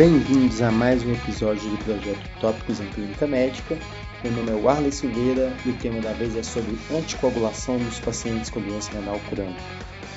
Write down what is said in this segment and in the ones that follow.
Bem-vindos a mais um episódio do projeto Tópicos em Clínica Médica. Meu nome é Warley Silveira e o tema da vez é sobre anticoagulação nos pacientes com doença renal crônica.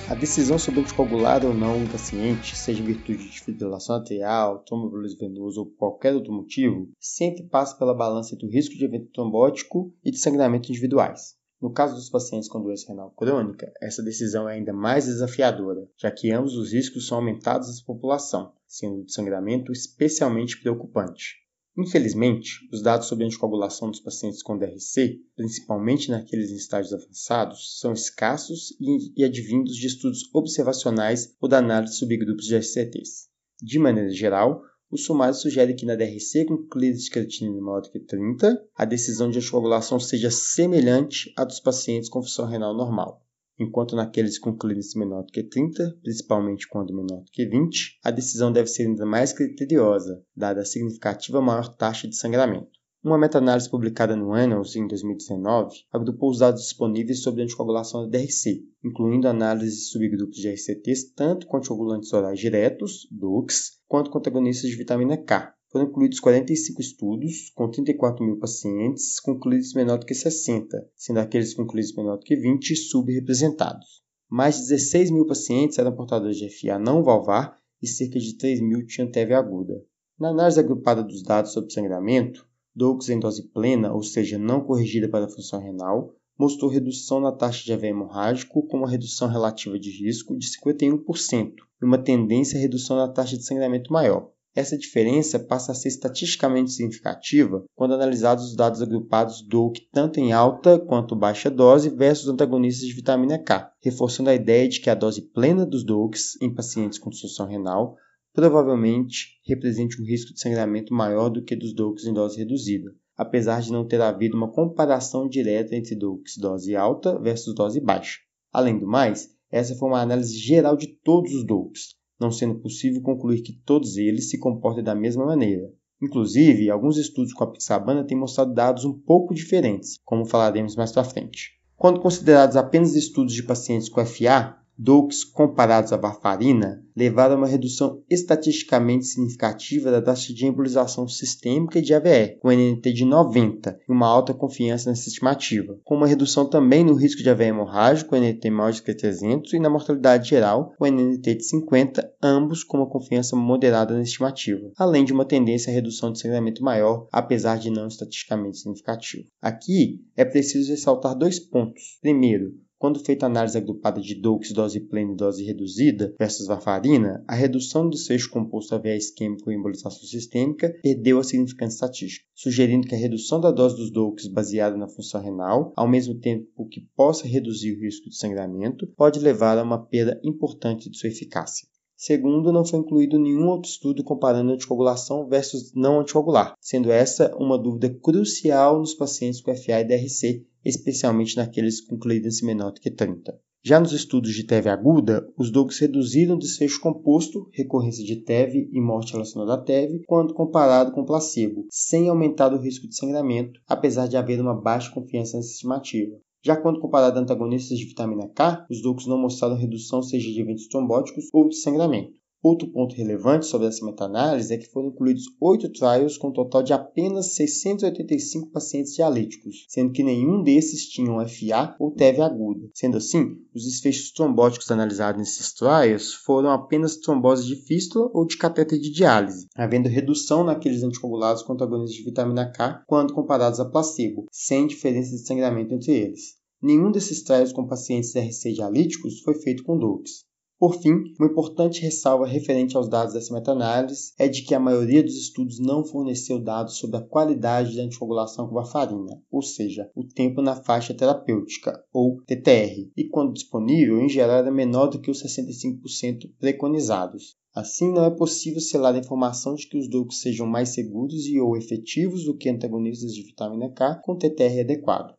A decisão sobre anticoagular ou não um paciente, seja em virtude de fibrilação arterial, tromboembolismo venoso ou qualquer outro motivo, sempre passa pela balança entre o risco de evento trombótico e de sangramento individuais. No caso dos pacientes com doença renal crônica, essa decisão é ainda mais desafiadora, já que ambos os riscos são aumentados nessa população, sendo o sangramento especialmente preocupante. Infelizmente, os dados sobre anticoagulação dos pacientes com DRC, principalmente naqueles em estágios avançados, são escassos e advindos de estudos observacionais ou da análise de subgrupos de RCTs. De maneira geral, o sumário sugere que na DRC com clínicas de maior do que 30, a decisão de anticoagulação seja semelhante à dos pacientes com função renal normal, enquanto naqueles com clínicas menor do que 30, principalmente quando menor do que 20, a decisão deve ser ainda mais criteriosa, dada a significativa maior taxa de sangramento. Uma meta-análise publicada no Annals em 2019 agrupou os dados disponíveis sobre anticoagulação da DRC, incluindo análise de subgrupos de RCTs tanto com anticoagulantes orais diretos, DOACs, quanto com antagonistas de vitamina K. Foram incluídos 45 estudos com 34 mil pacientes com menor do que 60, sendo aqueles com menor do que 20 subrepresentados. Mais de 16 mil pacientes eram portadores de FA não valvar e cerca de 3 mil tinham TEV aguda. Na análise agrupada dos dados sobre sangramento, Doux em dose plena, ou seja, não corrigida para a função renal, mostrou redução na taxa de AVE hemorrágico com uma redução relativa de risco de 51% e uma tendência à redução na taxa de sangramento maior. Essa diferença passa a ser estatisticamente significativa quando analisados os dados agrupados DOAC tanto em alta quanto baixa dose versus antagonistas de vitamina K, reforçando a ideia de que a dose plena dos DOACs em pacientes com disfunção renal provavelmente represente um risco de sangramento maior do que dos DOACs em dose reduzida, apesar de não ter havido uma comparação direta entre DOACs dose alta versus dose baixa. Além do mais, essa foi uma análise geral de todos os DOACs, não sendo possível concluir que todos eles se comportem da mesma maneira. Inclusive, alguns estudos com a pixabana têm mostrado dados um pouco diferentes, como falaremos mais para frente. Quando considerados apenas estudos de pacientes com FA, DOACs comparados à varfarina levaram a uma redução estatisticamente significativa da taxa de embolização sistêmica de AVE, com NNT de 90 e uma alta confiança nessa estimativa, com uma redução também no risco de AVE hemorrágico, com NNT maior de 300 e na mortalidade geral, com NNT de 50, ambos com uma confiança moderada na estimativa, além de uma tendência à redução de sangramento maior, apesar de não estatisticamente significativo. Aqui é preciso ressaltar dois pontos. Primeiro, quando feita a análise agrupada de Doux dose plena e dose reduzida versus varfarina, a redução do desfecho composto AVA isquêmico e embolização sistêmica perdeu a significância estatística, sugerindo que a redução da dose dos Doux baseada na função renal, ao mesmo tempo que possa reduzir o risco de sangramento, pode levar a uma perda importante de sua eficácia. Segundo, não foi incluído nenhum outro estudo comparando anticoagulação versus não anticoagular, sendo essa uma dúvida crucial nos pacientes com FA e DRC, especialmente naqueles com clearance menor do que 30. Já nos estudos de TEV aguda, os DOGs reduziram o desfecho composto, recorrência de TEV e morte relacionada a TEV, quando comparado com placebo, sem aumentar o risco de sangramento, apesar de haver uma baixa confiança nessa estimativa. Já quando comparado a antagonistas de vitamina K, os DOCs não mostraram redução seja de eventos trombóticos ou de sangramento. Outro ponto relevante sobre essa meta-análise é que foram incluídos oito trials com um total de apenas 685 pacientes dialíticos, sendo que nenhum desses tinham FA ou TEV aguda. Sendo assim, os desfechos trombóticos analisados nesses trials foram apenas trombose de fístula ou de catéter de diálise, havendo redução naqueles anticoagulados com antagonistas de vitamina K quando comparados a placebo, sem diferença de sangramento entre eles. Nenhum desses trials com pacientes RC dialíticos foi feito com DOACs. Por fim, uma importante ressalva referente aos dados dessa meta-análise é de que a maioria dos estudos não forneceu dados sobre a qualidade da anticoagulação com varfarina, ou seja, o tempo na faixa terapêutica, ou TTR, e quando disponível, em geral era menor do que os 65% preconizados. Assim, não é possível selar a informação de que os DOACs sejam mais seguros e ou efetivos do que antagonistas de vitamina K com TTR adequado.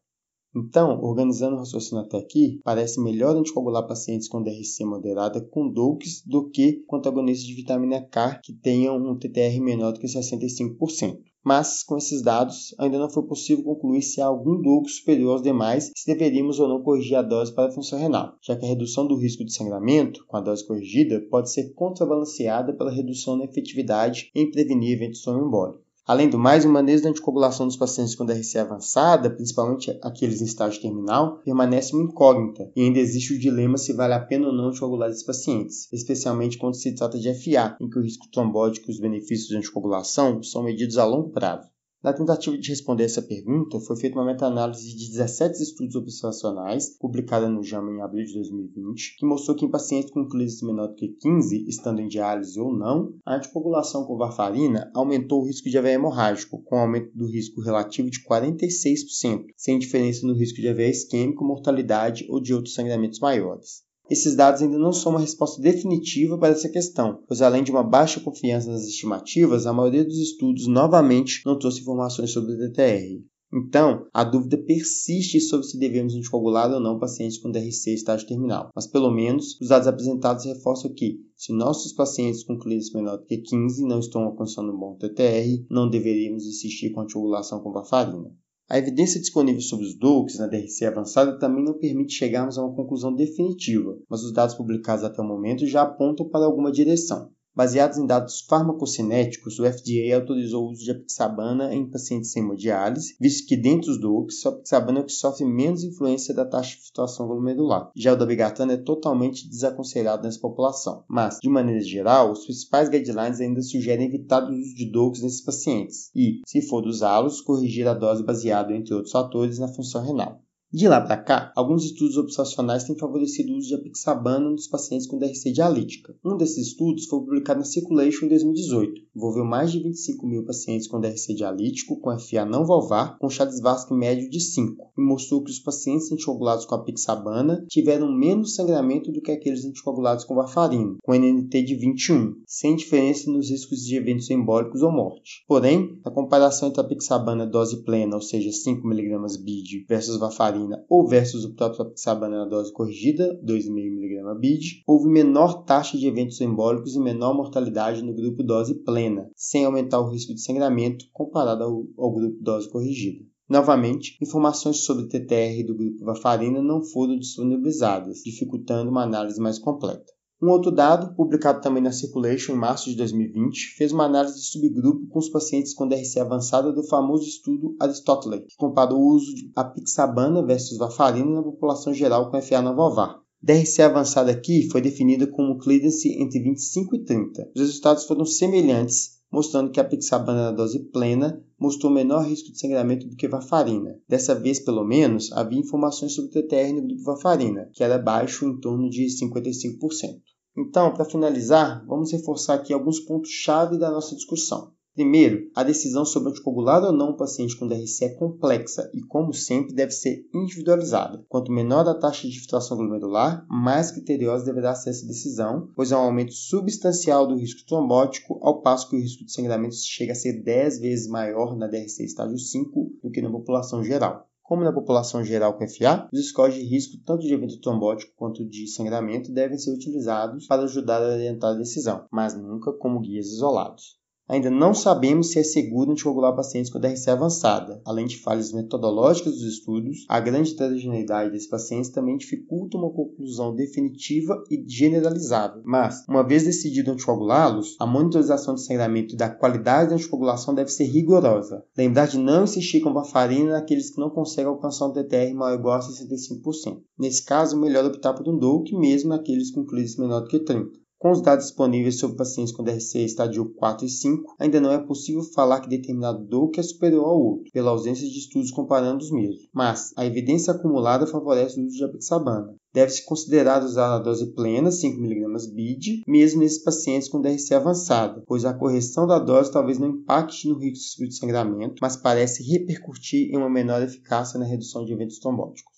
Então, organizando o raciocínio até aqui, parece melhor anticoagular pacientes com DRC moderada com DOACs do que com antagonistas de vitamina K que tenham um TTR menor do que 65% mas com esses dados ainda não foi possível concluir se há algum doping superior aos demais se deveríamos ou não corrigir a dose para a função renal, já que a redução do risco de sangramento com a dose corrigida pode ser contrabalanceada pela redução na efetividade em prevenir eventos tromboembólicos. Além do mais, o manejo da anticoagulação dos pacientes com DRC avançada, principalmente aqueles em estágio terminal, permanece uma incógnita e ainda existe o dilema se vale a pena ou não anticoagular esses pacientes, especialmente quando se trata de FA, em que o risco trombótico e os benefícios de anticoagulação são medidos a longo prazo. Na tentativa de responder essa pergunta, foi feita uma meta-análise de 17 estudos observacionais, publicada no JAMA em abril de 2020, que mostrou que em pacientes com clínice menor do que 15, estando em diálise ou não, a anticoagulação com varfarina aumentou o risco de AVE hemorrágico, com aumento do risco relativo de 46%, sem diferença no risco de AVE isquêmico, mortalidade ou de outros sangramentos maiores. Esses dados ainda não são uma resposta definitiva para essa questão, pois além de uma baixa confiança nas estimativas, a maioria dos estudos novamente não trouxe informações sobre o DTR. Então, a dúvida persiste sobre se devemos anticoagular ou não pacientes com DRC estágio terminal, mas pelo menos os dados apresentados reforçam que, se nossos pacientes com clínicos menor do que 15 não estão alcançando um bom TTR, não deveríamos insistir com anticoagulação com varfarina. A evidência disponível sobre os DOACs na DRC avançada também não permite chegarmos a uma conclusão definitiva, mas os dados publicados até o momento já apontam para alguma direção. Baseados em dados farmacocinéticos, o FDA autorizou o uso de apixabana em pacientes sem hemodiálise, visto que dentre os DOACs, a apixabana é o que sofre menos influência da taxa de filtração glomerular. Já o dabigatran é totalmente desaconselhado nessa população. Mas, de maneira geral, os principais guidelines ainda sugerem evitar o uso de DOACs nesses pacientes e, se for usá-los, corrigir a dose baseado, entre outros fatores, na função renal. De lá para cá, alguns estudos observacionais têm favorecido o uso de apixabana nos pacientes com DRC dialítica. Um desses estudos foi publicado na Circulation em 2018. Envolveu mais de 25 mil pacientes com DRC dialítico com FA não valvar com Chades-Vasque médio de 5 e mostrou que os pacientes anticoagulados com apixabana tiveram menos sangramento do que aqueles anticoagulados com varfarina, com NNT de 21, sem diferença nos riscos de eventos embólicos ou morte. Porém, a comparação entre apixabana dose plena, ou seja, 5mg BID versus varfarina ou versus o próprio apixabana na dose corrigida, 2,5mg BID, houve menor taxa de eventos embólicos e menor mortalidade no grupo dose plena, sem aumentar o risco de sangramento comparado ao, ao grupo dose corrigida. Novamente, informações sobre TTR do grupo varfarina não foram disponibilizadas, dificultando uma análise mais completa. Um outro dado, publicado também na Circulation em março de 2020, fez uma análise de subgrupo com os pacientes com DRC avançada do famoso estudo Aristotle, que comparou o uso de apixabana versus varfarina na população geral com FA não valvar. DRC avançada aqui foi definida como clearance entre 25 e 30. Os resultados foram semelhantes, mostrando que a apixabana na dose plena mostrou menor risco de sangramento do que varfarina. Dessa vez, pelo menos, havia informações sobre o TTR no grupo varfarina, que era baixo em torno de 55%. Então, para finalizar, vamos reforçar aqui alguns pontos-chave da nossa discussão. Primeiro, a decisão sobre anticoagular ou não um paciente com DRC é complexa e, como sempre, deve ser individualizada. Quanto menor a taxa de filtração glomerular, mais criteriosa deverá ser essa decisão, pois há um aumento substancial do risco trombótico, ao passo que o risco de sangramento chega a ser 10 vezes maior na DRC estágio 5 do que na população geral. Como na população geral com FA, os scores de risco tanto de evento trombótico quanto de sangramento devem ser utilizados para ajudar a orientar a decisão, mas nunca como guias isolados. Ainda não sabemos se é seguro anticoagular pacientes com DRC avançada. Além de falhas metodológicas dos estudos, a grande heterogeneidade desses pacientes também dificulta uma conclusão definitiva e generalizável. Mas, uma vez decidido anticoagulá-los, a monitorização de sangramento e da qualidade da anticoagulação deve ser rigorosa. Lembrar de não insistir com varfarina naqueles que não conseguem alcançar um TTR maior ou igual a 65%. Nesse caso, melhor optar por um DOAC mesmo naqueles com clínicos menor do que 30. Com os dados disponíveis sobre pacientes com DRC estádio 4 e 5, ainda não é possível falar que determinado DOAC é superior ao outro, pela ausência de estudos comparando os mesmos. Mas a evidência acumulada favorece o uso de apixabana. Deve-se considerar usar a dose plena, 5mg BID, mesmo nesses pacientes com DRC avançada, pois a correção da dose talvez não impacte no risco de sangramento, mas parece repercutir em uma menor eficácia na redução de eventos trombóticos.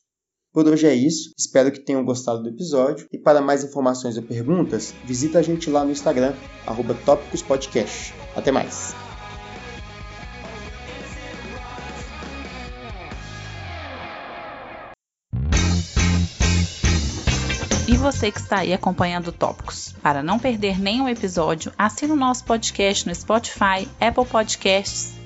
Por hoje é isso, espero que tenham gostado do episódio e para mais informações ou perguntas, visita a gente lá no Instagram, arroba Tópicos Podcast. Até mais! E você que está aí acompanhando Tópicos. Para não perder nenhum episódio, assina o nosso podcast no Spotify, Apple Podcasts